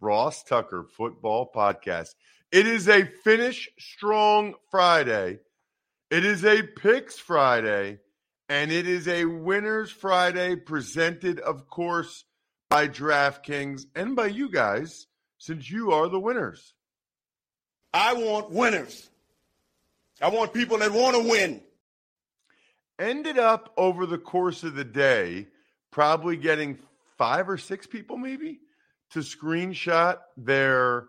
Ross Tucker Football Podcast. It is a finish strong Friday. It is a picks Friday. And it is a winners Friday presented, of course, by DraftKings and by you guys, since you are the winners. I want winners. I want people that want to win. Ended up over the course of the day, probably getting five or six people, maybe, to screenshot their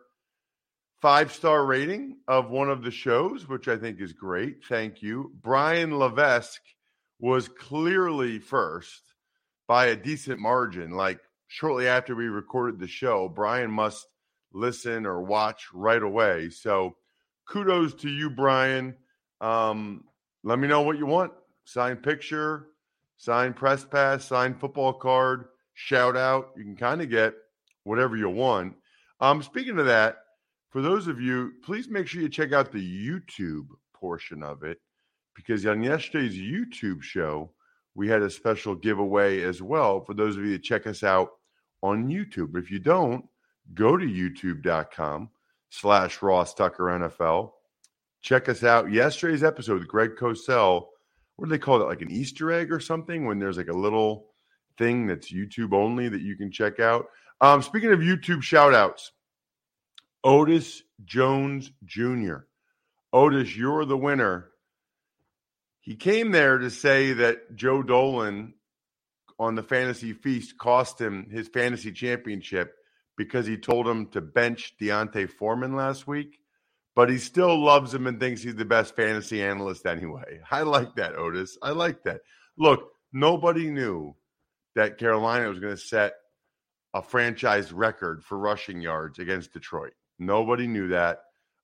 five star rating of one of the shows, which I think is great. Thank you. Brian Levesque was clearly first by a decent margin. Like shortly after we recorded the show, Brian must listen or watch right away. So kudos to you, Brian. Um, let me know what you want. Signed picture, signed press pass, signed football card, shout out. You can kind of get whatever you want. Um, speaking of that, for those of you, please make sure you check out the YouTube portion of it because on yesterday's YouTube show, we had a special giveaway as well for those of you that check us out on YouTube. If you don't, go to youtube.com slash Ross Tucker NFL. Check us out. Yesterday's episode with Greg Cosell, what do they call it? Like an Easter egg or something when there's like a little thing that's YouTube only that you can check out. Um, speaking of YouTube shout outs, Otis Jones Jr. Otis, you're the winner he came there to say that Joe Dolan on the fantasy feast cost him his fantasy championship because he told him to bench D'Onta Foreman last week, but he still loves him and thinks he's the best fantasy analyst anyway. I like that, Otis. I like that. Look, nobody knew that Carolina was going to set a franchise record for rushing yards against Detroit. Nobody knew that.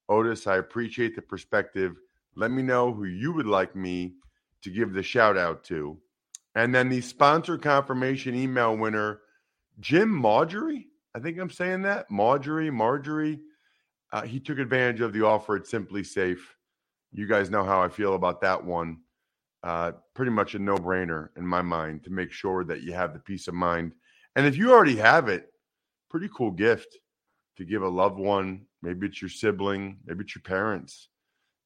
Otis, I appreciate the perspective. Let me know who you would like me to give the shout out to. And then the sponsor confirmation email winner, Jim Marjorie. I think I'm saying that. Marjorie, Marjorie. Uh, he took advantage of the offer at SimpliSafe. You guys know how I feel about that one. Uh, pretty much a no brainer in my mind to make sure that you have the peace of mind. And if you already have it, pretty cool gift to give a loved one. Maybe it's your sibling, maybe it's your parents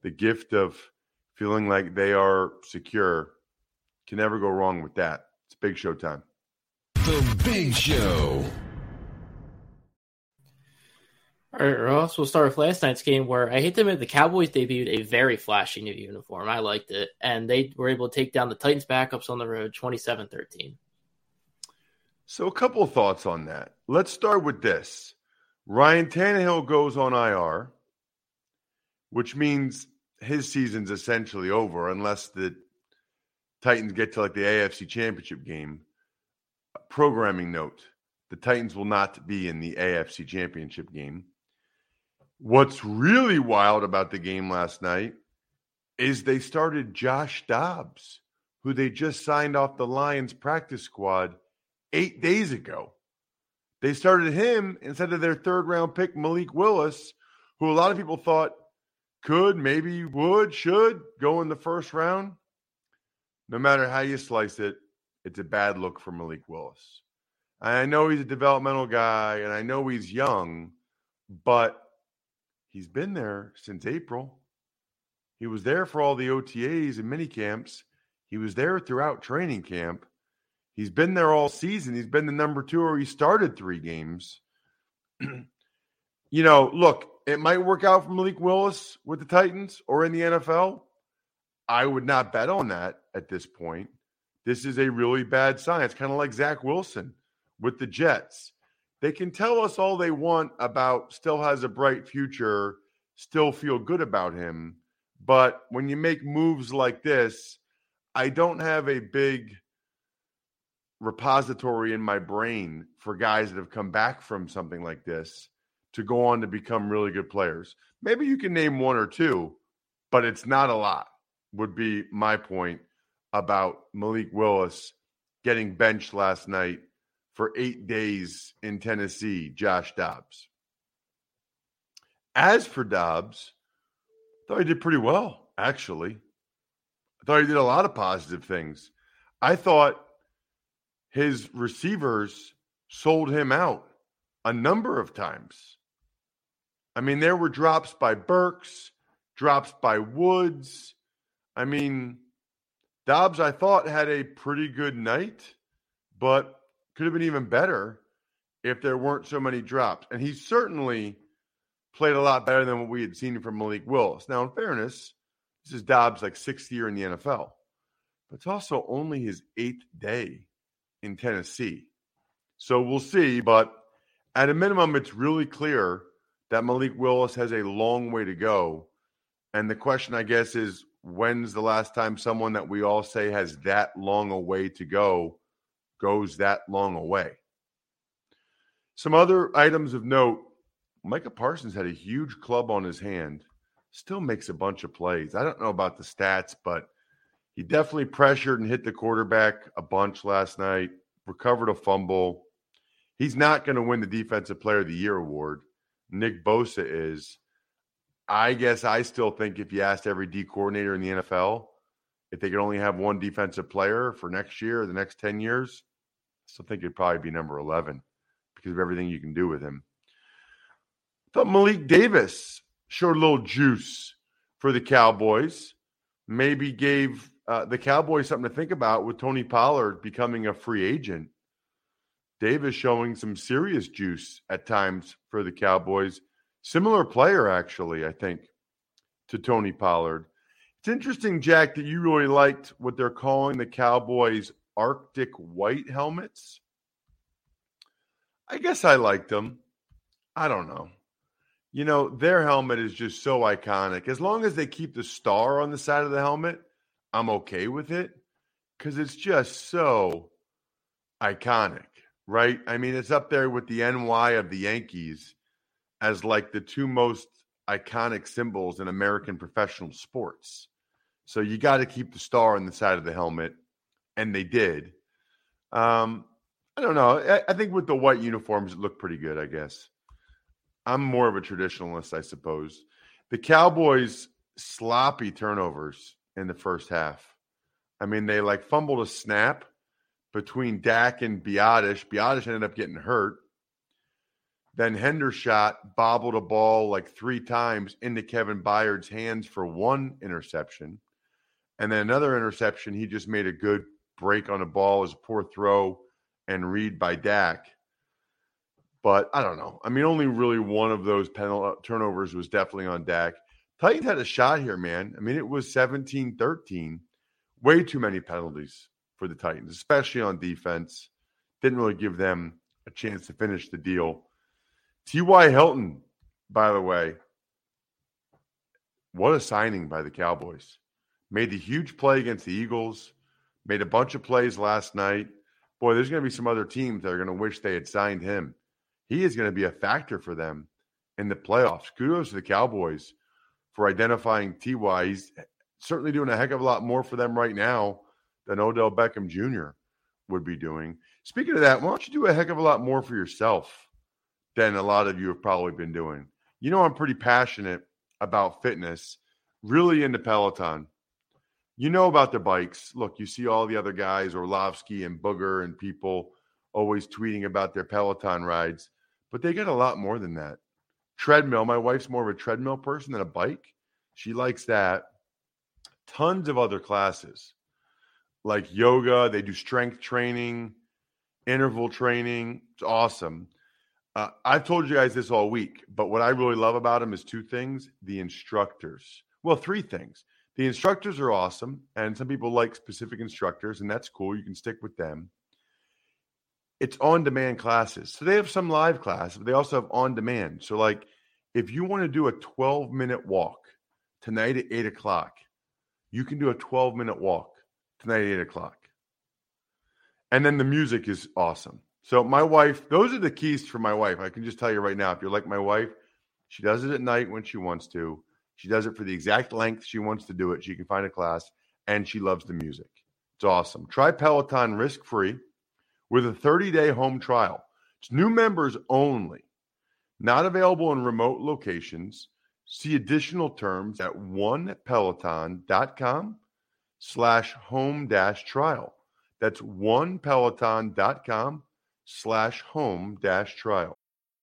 the gift of feeling like they are secure. Can never go wrong with that. It's big show time. The Big Show. All right, Ross, we'll start with last night's game where I hate to admit the Cowboys debuted a very flashy new uniform. I liked it. And they were able to take down the Titans backups on the road 27 13. So, a couple of thoughts on that. Let's start with this Ryan Tannehill goes on IR, which means his season's essentially over unless the Titans get to like the AFC Championship game. Programming note the Titans will not be in the AFC Championship game. What's really wild about the game last night is they started Josh Dobbs, who they just signed off the Lions practice squad eight days ago. They started him instead of their third round pick, Malik Willis, who a lot of people thought could, maybe would, should go in the first round. no matter how you slice it, it's a bad look for Malik Willis. I know he's a developmental guy and I know he's young, but he's been there since April. He was there for all the OTAs and mini camps. He was there throughout training camp. He's been there all season. He's been the number two, or he started three games. you know, look, it might work out for Malik Willis with the Titans or in the NFL. I would not bet on that at this point. This is a really bad sign. It's kind of like Zach Wilson with the Jets. They can tell us all they want about still has a bright future, still feel good about him. But when you make moves like this, I don't have a big repository in my brain for guys that have come back from something like this to go on to become really good players. Maybe you can name one or two, but it's not a lot, would be my point about Malik Willis getting benched last night for eight days in Tennessee, Josh Dobbs. As for Dobbs, I thought he did pretty well, actually. I thought he did a lot of positive things. I thought his receivers sold him out a number of times. I mean, there were drops by Burks, drops by Woods. I mean, Dobbs, I thought, had a pretty good night, but could have been even better if there weren't so many drops. And he certainly played a lot better than what we had seen from Malik Willis. Now, in fairness, this is Dobbs' like sixth year in the NFL, but it's also only his eighth day in Tennessee. So we'll see. But at a minimum, it's really clear that Malik Willis has a long way to go. And the question, I guess, is when's the last time someone that we all say has that long a way to go goes that long away? Some other items of note Micah Parsons had a huge club on his hand, still makes a bunch of plays. I don't know about the stats, but he definitely pressured and hit the quarterback a bunch last night, recovered a fumble. He's not going to win the Defensive Player of the Year award. Nick Bosa is. I guess I still think if you asked every D coordinator in the NFL if they could only have one defensive player for next year or the next 10 years, I still think it'd probably be number 11 because of everything you can do with him. I thought Malik Davis showed a little juice for the Cowboys. Maybe gave uh, the Cowboys something to think about with Tony Pollard becoming a free agent. Davis showing some serious juice at times for the Cowboys. Similar player, actually, I think, to Tony Pollard. It's interesting, Jack, that you really liked what they're calling the Cowboys Arctic white helmets. I guess I liked them. I don't know. You know, their helmet is just so iconic. As long as they keep the star on the side of the helmet, I'm okay with it because it's just so iconic right? I mean, it's up there with the NY of the Yankees as like the two most iconic symbols in American professional sports. So you got to keep the star on the side of the helmet, and they did. Um, I don't know. I, I think with the white uniforms, it looked pretty good. I guess I'm more of a traditionalist, I suppose. The Cowboys sloppy turnovers in the first half. I mean, they like fumbled a snap between Dak and Biadasz. Biadasz ended up getting hurt. Then Hendershot bobbled a ball like three times into Kevin Byard's hands for one interception. And then another interception, he just made a good break on a ball as a poor throw and read by Dak. But I don't know. I mean, only really one of those penalty uh, turnovers was definitely on Dak. Titans had a shot here, man. I mean, it was 17 13. Way too many penalties for the Titans, especially on defense. Didn't really give them a chance to finish the deal. T.Y. Hilton, by the way, what a signing by the Cowboys. Made the huge play against the Eagles, made a bunch of plays last night. Boy, there's going to be some other teams that are going to wish they had signed him. He is going to be a factor for them in the playoffs. Kudos to the Cowboys for identifying Ty. He's eh, certainly doing a heck of a lot more for them right now than Odell Beckham Jr. would be doing. Speaking of that, why don't you do a heck of a lot more for yourself than a lot of you have probably been doing? You know, I'm pretty passionate about fitness, really into Peloton. you know about the bikes. Look, you see all the other guys, Orlovsky and Booger, and people always tweeting about their Peloton rides, but they get a lot more than that. Treadmill. My wife's more of a treadmill person than a bike. She likes that. Tons of other classes like yoga. They do strength training, interval training. It's awesome. Uh, I've told you guys this all week, but what I really love about them is two things the instructors. Well, three things. The instructors are awesome, and some people like specific instructors, and that's cool. You can stick with them. It's on demand classes. So they have some live classes, but they also have on demand. So, like, if you want to do a 12 minute walk tonight at eight o'clock, you can do a 12 minute walk tonight at eight o'clock. And then the music is awesome. So my wife, those are the keys for my wife. I can just tell you right now, if you're like my wife, she does it at night when she wants to. She does it for the exact length she wants to do it. She can find a class and she loves the music. It's awesome. Try Peloton risk free with a 30 day home trial. It's new members only, not available in remote locations. See additional terms at onepeloton.com slash home dash trial. That's onepeloton.com slash home dash trial.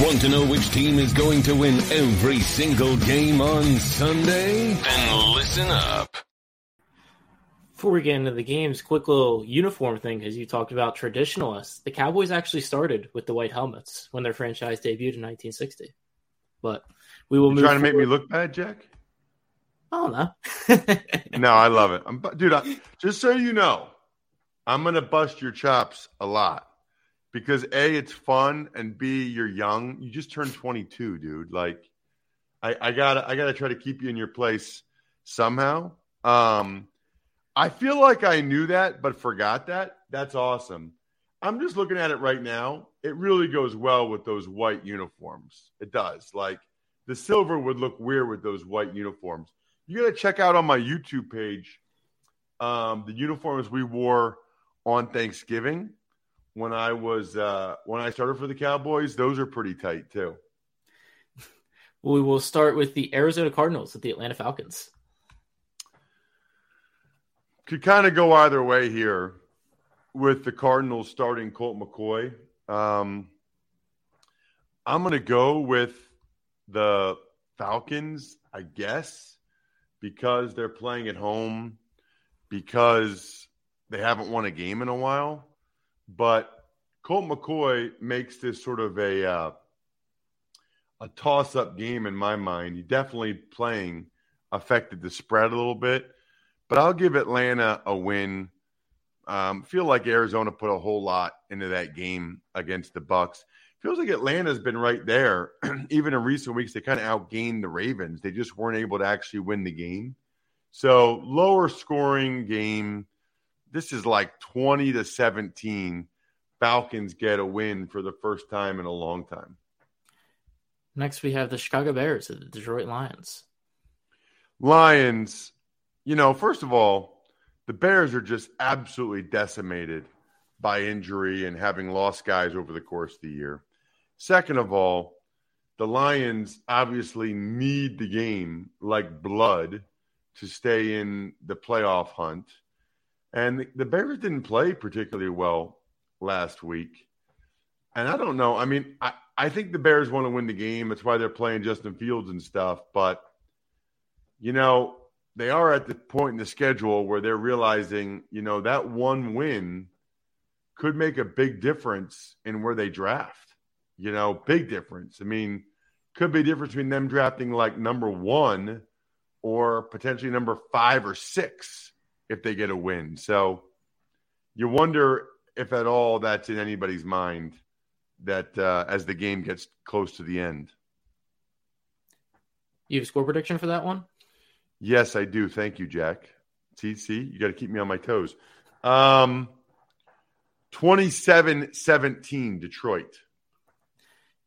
Want to know which team is going to win every single game on Sunday? Then listen up. Before we get into the games, quick little uniform thing because you talked about traditionalists. The Cowboys actually started with the white helmets when their franchise debuted in 1960. But we will You move. trying to make me look bad, Jack? I don't know. No, I love it. I'm, dude, I, just so you know, I'm going to bust your chops a lot because A, it's fun, and B, you're young. You just turned 22, dude. Like, I, I gotta, I gotta try to keep you in your place somehow. Um, I feel like I knew that, but forgot that. That's awesome. I'm just looking at it right now. It really goes well with those white uniforms. It does. Like the silver would look weird with those white uniforms. You got to check out on my YouTube page um, the uniforms we wore on Thanksgiving when I was uh, when I started for the Cowboys. Those are pretty tight too. we will start with the Arizona Cardinals at the Atlanta Falcons. Could kind of go either way here with the Cardinals starting Colt McCoy. Um, I'm going to go with the Falcons, I guess, because they're playing at home, because they haven't won a game in a while. But Colt McCoy makes this sort of a uh, a toss up game in my mind. He definitely playing affected the spread a little bit, but I'll give Atlanta a win. Um, feel like Arizona put a whole lot into that game against the Bucks. Feels like Atlanta's been right there. Even in recent weeks, they kind of outgained the Ravens. They just weren't able to actually win the game. So lower scoring game. This is like 20 to 17. Falcons get a win for the first time in a long time. Next, we have the Chicago Bears at the Detroit Lions. Lions, you know, first of all, the Bears are just absolutely decimated by injury and having lost guys over the course of the year. Second of all, the Lions obviously need the game like blood to stay in the playoff hunt. And the Bears didn't play particularly well last week. And I don't know. I mean, I, I think the Bears want to win the game. That's why they're playing Justin Fields and stuff. But, you know, they are at the point in the schedule where they're realizing, you know, that one win could make a big difference in where they draft. You know, big difference. I mean, could be a difference between them drafting like number one or potentially number five or six if they get a win. So you wonder if at all that's in anybody's mind that uh, as the game gets close to the end. You have a score prediction for that one? Yes, I do. Thank you, Jack. See, see, you got to keep me on my toes. Um, 27 17, Detroit.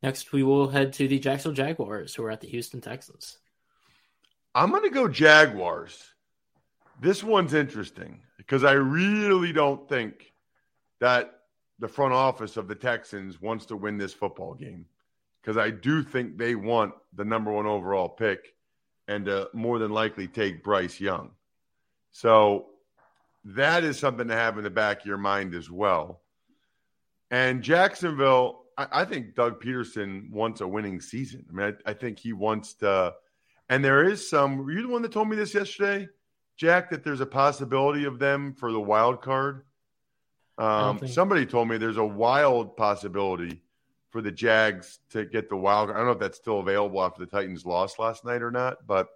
Next, we will head to the Jacksonville Jaguars, who are at the Houston Texans. I'm going to go Jaguars. This one's interesting because I really don't think that the front office of the Texans wants to win this football game because I do think they want the number one overall pick and uh, more than likely take Bryce Young. So that is something to have in the back of your mind as well. And Jacksonville, I, I think Doug Pederson wants a winning season. I mean, I, I think he wants to. And there is some. Were you the one that told me this yesterday, Jack? That there's a possibility of them for the wild card. Um, think- somebody told me there's a wild possibility for the Jags to get the wild. I don't know if that's still available after the Titans lost last night or not, but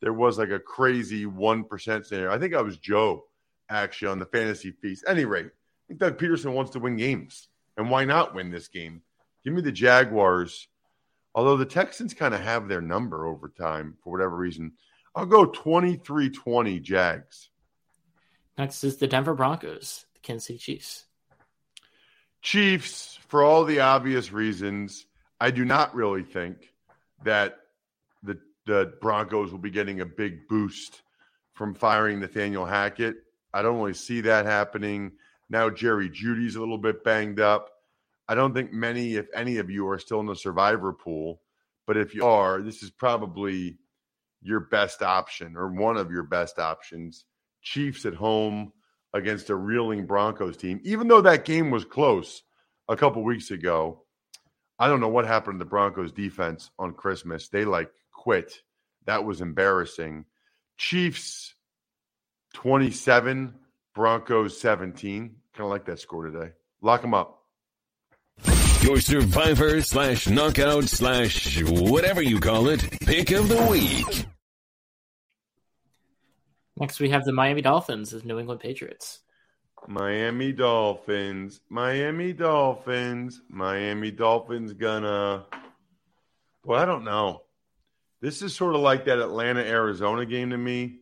there was like a crazy one percent scenario. I think I was Joe actually on the fantasy feast. Any rate, I think Doug Pederson wants to win games, and why not win this game? Give me the Jaguars. Although the Texans kind of have their number over time for whatever reason, I'll go 23-20 Jags. Next is the Denver Broncos, the Kansas City Chiefs. Chiefs, for all the obvious reasons, I do not really think that the the Broncos will be getting a big boost from firing Nathaniel Hackett. I don't really see that happening. Now Jerry Jeudy's a little bit banged up. I don't think many, if any of you, are still in the survivor pool. But if you are, this is probably your best option or one of your best options. Chiefs at home against a reeling Broncos team, even though that game was close a couple weeks ago. I don't know what happened to the Broncos defense on Christmas. They like quit. That was embarrassing. Chiefs 27, Broncos 17. Kind of like that score today. Lock them up. Your survivor slash knockout slash whatever you call it pick of the week. Next, we have the Miami Dolphins as New England Patriots. Miami Dolphins, Miami Dolphins, Miami Dolphins gonna. Well, I don't know. This is sort of like that Atlanta Arizona game to me.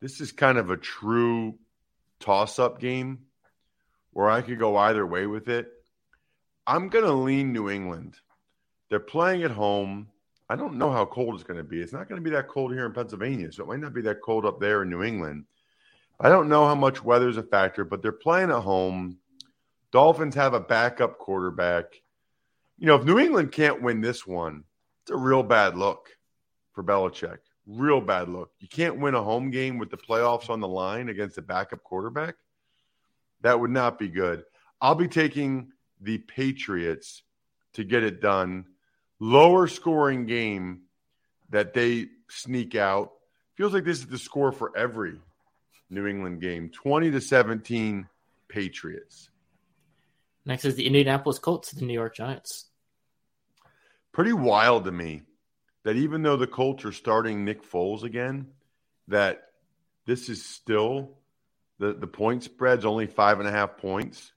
This is kind of a true toss up game where I could go either way with it. I'm going to lean New England. They're playing at home. I don't know how cold it's going to be. It's not going to be that cold here in Pennsylvania, so it might not be that cold up there in New England. I don't know how much weather is a factor, but they're playing at home. Dolphins have a backup quarterback. You know, if New England can't win this one, it's a real bad look for Belichick. Real bad look. You can't win a home game with the playoffs on the line against a backup quarterback. That would not be good. I'll be taking the Patriots to get it done. Lower scoring game that they sneak out. Feels like this is the score for every New England game. 20 to 17 Patriots. Next is the Indianapolis Colts, to the New York Giants. Pretty wild to me that even though the Colts are starting Nick Foles again, that this is still the, the point spread's only five and a half points.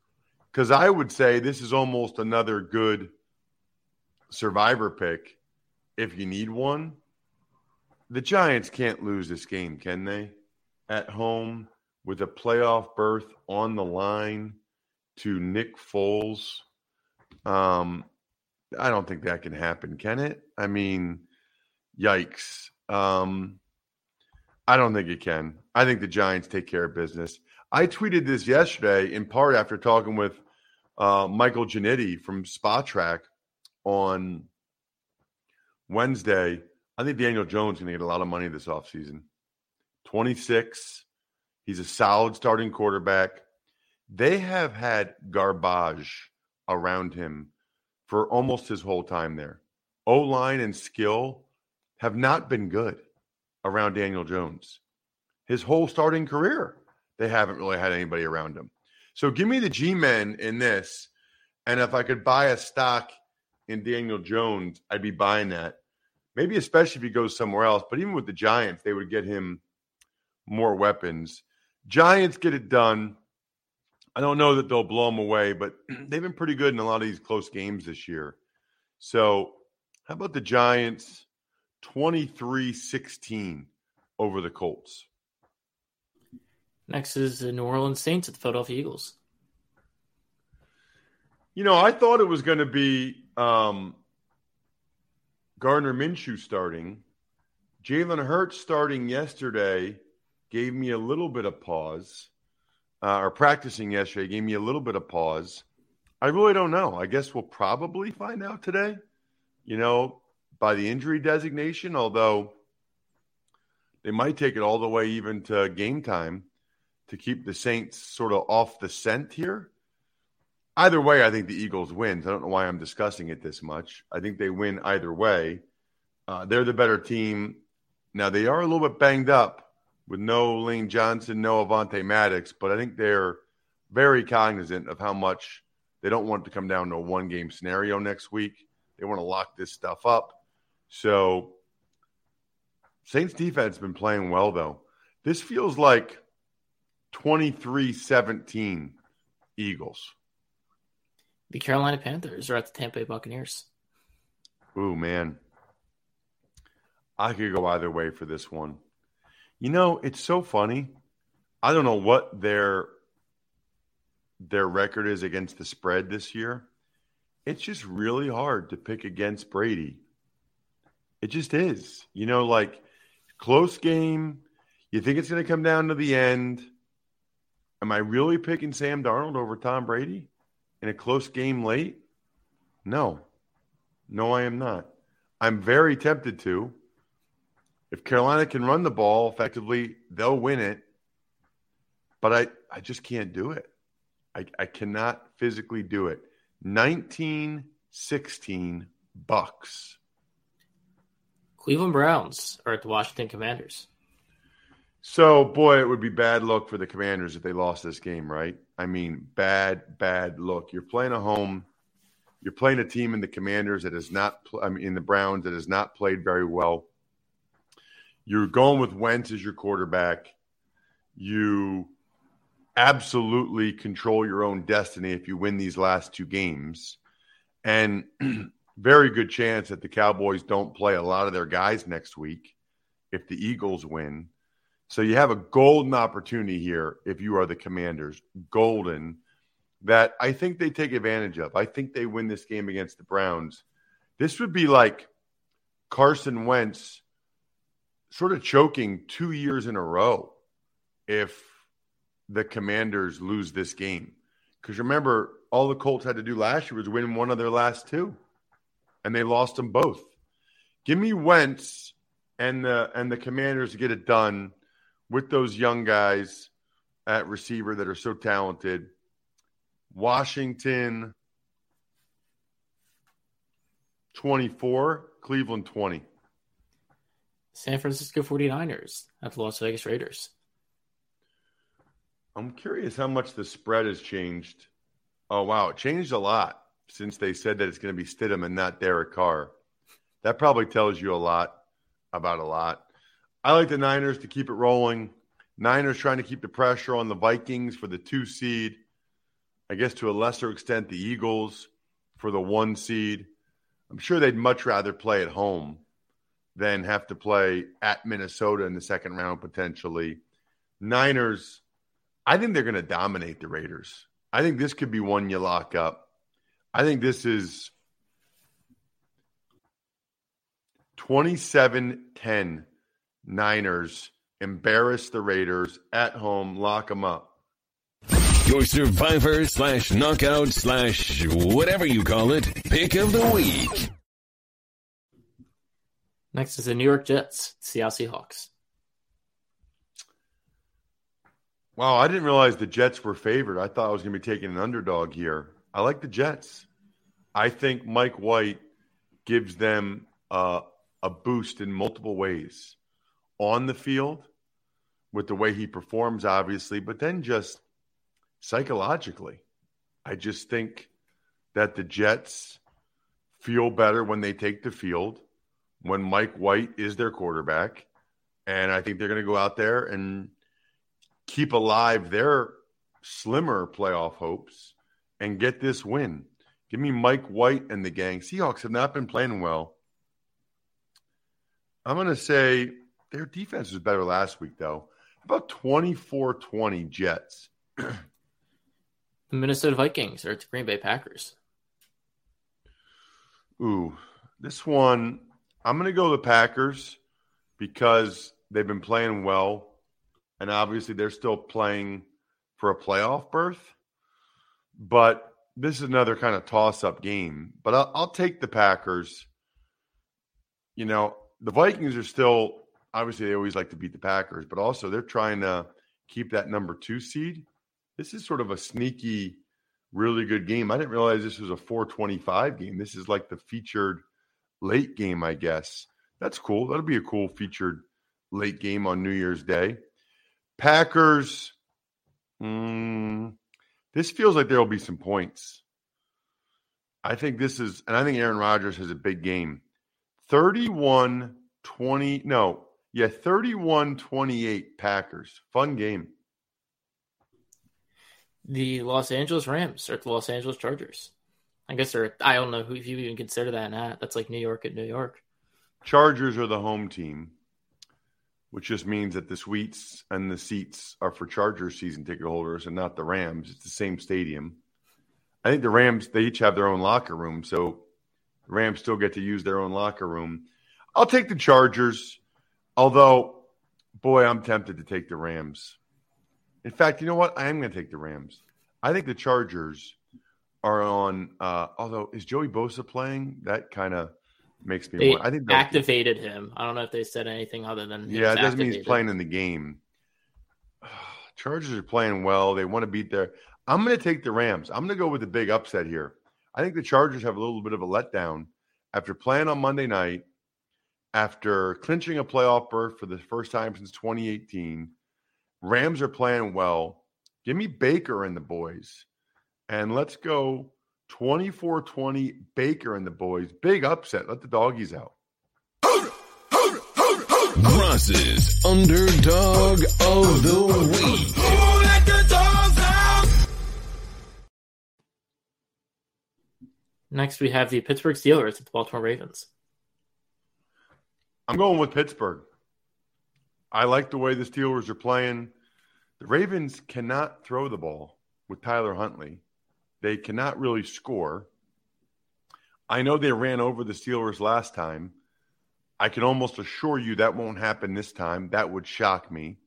Because I would say this is almost another good survivor pick if you need one. The Giants can't lose this game, can they? At home with a playoff berth on the line to Nick Foles. Um, I don't think that can happen, can it? I mean, yikes. Um, I don't think it can. I think the Giants take care of business. I tweeted this yesterday in part after talking with uh, Michael Ginnitti from Spotrac on Wednesday. I think Daniel Jones is going to get a lot of money this offseason. 26. He's a solid starting quarterback. They have had garbage around him for almost his whole time there. O line and skill have not been good around Daniel Jones. His whole starting career, they haven't really had anybody around him. So give me the G men in this. And if I could buy a stock in Daniel Jones, I'd be buying that. Maybe especially if he goes somewhere else. But even with the Giants, they would get him more weapons. Giants get it done. I don't know that they'll blow them away, but they've been pretty good in a lot of these close games this year. So, how about the Giants 23 16 over the Colts. Next is the New Orleans Saints at the Philadelphia Eagles. You know, I thought it was going to be um, Gardner Minshew starting. Jalen Hurts starting yesterday gave me a little bit of pause, uh, or practicing yesterday gave me a little bit of pause. I really don't know. I guess we'll probably find out today, you know, by the injury designation, although they might take it all the way even to game time to keep the Saints sort of off the scent here. Either way, I think the Eagles wins. I don't know why I'm discussing it this much. I think they win either way. Uh, they're the better team. Now they are a little bit banged up with no Lane Johnson, no Avonte Maddox, but I think they're very cognizant of how much they don't want to come down to a one game scenario next week. They want to lock this stuff up. So, Saints defense has been playing well, though. This feels like 23 17 Eagles. The Carolina Panthers are at the Tampa Bay Buccaneers. Ooh, man. I could go either way for this one. You know, it's so funny. I don't know what their their record is against the spread this year, it's just really hard to pick against Brady. It just is. You know, like close game, you think it's going to come down to the end. Am I really picking Sam Darnold over Tom Brady in a close game late? No. No, I am not. I'm very tempted to. If Carolina can run the ball effectively, they'll win it. But I, I just can't do it. I, I cannot physically do it. 19 16 bucks. Cleveland Browns are at the Washington Commanders. So, boy, it would be bad luck for the Commanders if they lost this game, right? I mean, bad, bad look. You're playing a home. You're playing a team in the Commanders that has not, I mean, in the Browns that has not played very well. You're going with Wentz as your quarterback. You absolutely control your own destiny if you win these last two games. And very good chance that the Cowboys don't play a lot of their guys next week if the Eagles win. So you have a golden opportunity here if you are the Commanders. Golden that I think they take advantage of. I think they win this game against the Browns. This would be like Carson Wentz sort of choking two years in a row if the Commanders lose this game. Because remember, all the Colts had to do last year was win one of their last two, and they lost them both. Give me Wentz and the and the Commanders to get it done with those young guys at receiver that are so talented. Washington 24, Cleveland 20. San Francisco 49ers at the Las Vegas Raiders. I'm curious how much the spread has changed. Oh wow, it changed a lot since they said that it's going to be Stidham and not Derek Carr. That probably tells you a lot about a lot. I like the Niners to keep it rolling. Niners trying to keep the pressure on the Vikings for the two seed. I guess to a lesser extent, the Eagles for the one seed. I'm sure they'd much rather play at home than have to play at Minnesota in the second round potentially. Niners I think they're going to dominate the Raiders. I think this could be one you lock up. I think this is 27 10 Niners embarrass the Raiders at home, lock them up. Your survivor slash knockout slash whatever you call it pick of the week. Next is the New York Jets, Seattle Seahawks. Wow, I didn't realize the Jets were favored. I thought I was going to be taking an underdog here. I like the Jets. I think Mike White gives them uh, a boost in multiple ways on the field with the way he performs, obviously, but then just psychologically. I just think that the Jets feel better when they take the field, when Mike White is their quarterback. And I think they're going to go out there and keep alive their slimmer playoff hopes and get this win. Give me Mike White and the gang. Seahawks have not been playing well. I'm going to say their defense was better last week, though. About 24 20 Jets. The Minnesota Vikings or the Green Bay Packers. Ooh, this one, I'm going to go the Packers because they've been playing well. And obviously, they're still playing for a playoff berth. But this is another kind of toss up game. But I'll, I'll take the Packers. You know, the Vikings are still, obviously, they always like to beat the Packers, but also they're trying to keep that number two seed. This is sort of a sneaky, really good game. I didn't realize this was a 425 game. This is like the featured late game, I guess. That's cool. That'll be a cool featured late game on New Year's Day. Packers. Mm, this feels like there will be some points. I think this is, and I think Aaron Rodgers has a big game. 31 20, no, yeah, 31 28 Packers. Fun game. The Los Angeles Rams or the Los Angeles Chargers. I guess they're, I don't know who, if you even consider that not. That's like New York at New York. Chargers are the home team, which just means that the suites and the seats are for Chargers season ticket holders and not the Rams. It's the same stadium. I think the Rams, they each have their own locker room. So the Rams still get to use their own locker room. I'll take the Chargers, although, boy, I'm tempted to take the Rams. In fact, you know what? I am going to take the Rams. I think the Chargers are on. Uh, although is Joey Bosa playing? That kind of makes me. They I think activated him. I don't know if they said anything other than Yeah, it doesn't mean he's playing in the game. Chargers are playing well. They want to beat their. I'm going to take the Rams. I'm going to go with the big upset here. I think the Chargers have a little bit of a letdown after playing on Monday night, after clinching a playoff berth for the first time since 2018. Rams are playing well. Give me Baker and the boys. And let's go 24 20 Baker and the boys. Big upset. Let the doggies out. Ross's underdog of the week. Next, we have the Pittsburgh Steelers at the Baltimore Ravens. I'm going with Pittsburgh. I like the way the Steelers are playing. The Ravens cannot throw the ball with Tyler Huntley. They cannot really score. I know they ran over the Steelers last time. I can almost assure you that won't happen this time. That would shock me.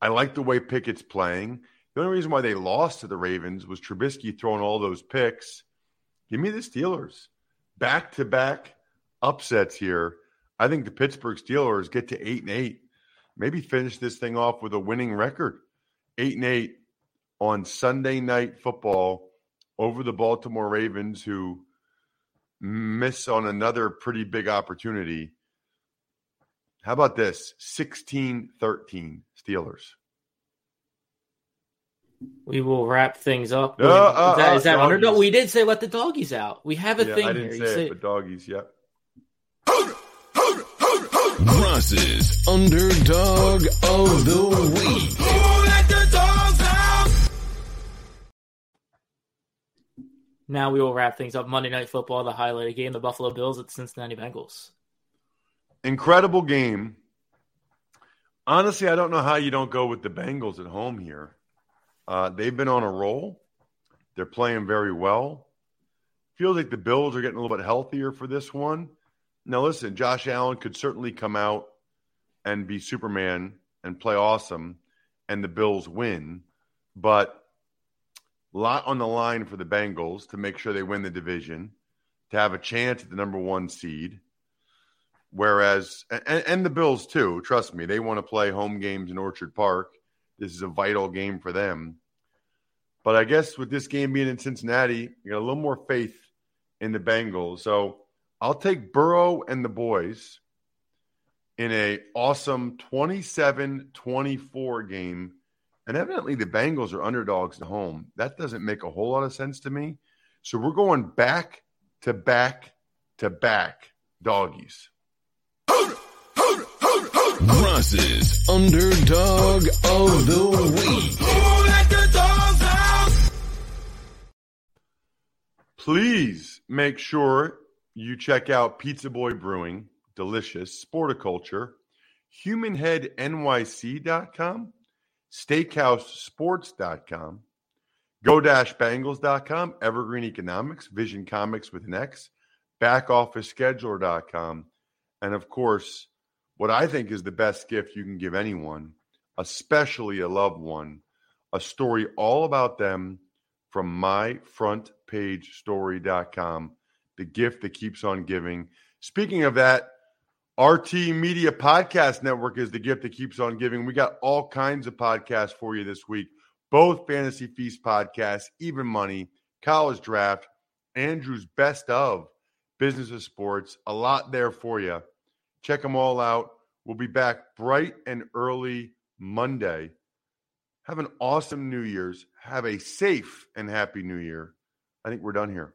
I like the way Pickett's playing. The only reason why they lost to the Ravens was Trubisky throwing all those picks. Give me the Steelers. Back to back upsets here. I think the Pittsburgh Steelers get to eight and eight. Maybe finish this thing off with a winning record. Eight and eight on Sunday night football over the Baltimore Ravens, who miss on another pretty big opportunity. How about this? 16 13 Steelers. We will wrap things up. Uh, uh, is that, uh, is that doggies. underdog? We did say let the doggies out. We have a Yeah, thing I didn't You say say- it, but doggies, yep. Ross's underdog of the week. now we will wrap things up. Monday Night Football, the highlighted game, the Buffalo Bills at the Cincinnati Bengals. Incredible game. Honestly, I don't know how you don't go with the Bengals at home here. Uh, they've been on a roll. They're playing very well. Feels like the Bills are getting a little bit healthier for this one. Now, listen, Josh Allen could certainly come out and be Superman and play awesome, and the Bills win. But a lot on the line for the Bengals to make sure they win the division, to have a chance at the number one seed. Whereas, and, and the Bills too, trust me, they want to play home games in Orchard Park. This is a vital game for them. But I guess with this game being in Cincinnati, you got a little more faith in the Bengals. So I'll take Burrow and the boys in a awesome 27-24 game. And evidently the Bengals are underdogs at home. That doesn't make a whole lot of sense to me. So we're going back to back to back doggies. Ross's underdog of the week. Please make sure you check out Pizza Boy Brewing, delicious, sporticulture, humanheadnyc.com, steakhousesports.com, go-bangles.com, Evergreen Economics, Vision Comics with an X, backofficescheduler.com, and of course, what I think is the best gift you can give anyone, especially a loved one, a story all about them from myfrontpagestory.com, the gift that keeps on giving. Speaking of that, RT Media Podcast Network is the gift that keeps on giving. We got all kinds of podcasts for you this week, both Fantasy Feast podcasts, Even Money, College Draft, Andrew's Best of Business of Sports. A lot there for you. Check them all out. We'll be back bright and early Monday. Have an awesome New Year's. Have a safe and happy New Year. I think we're done here.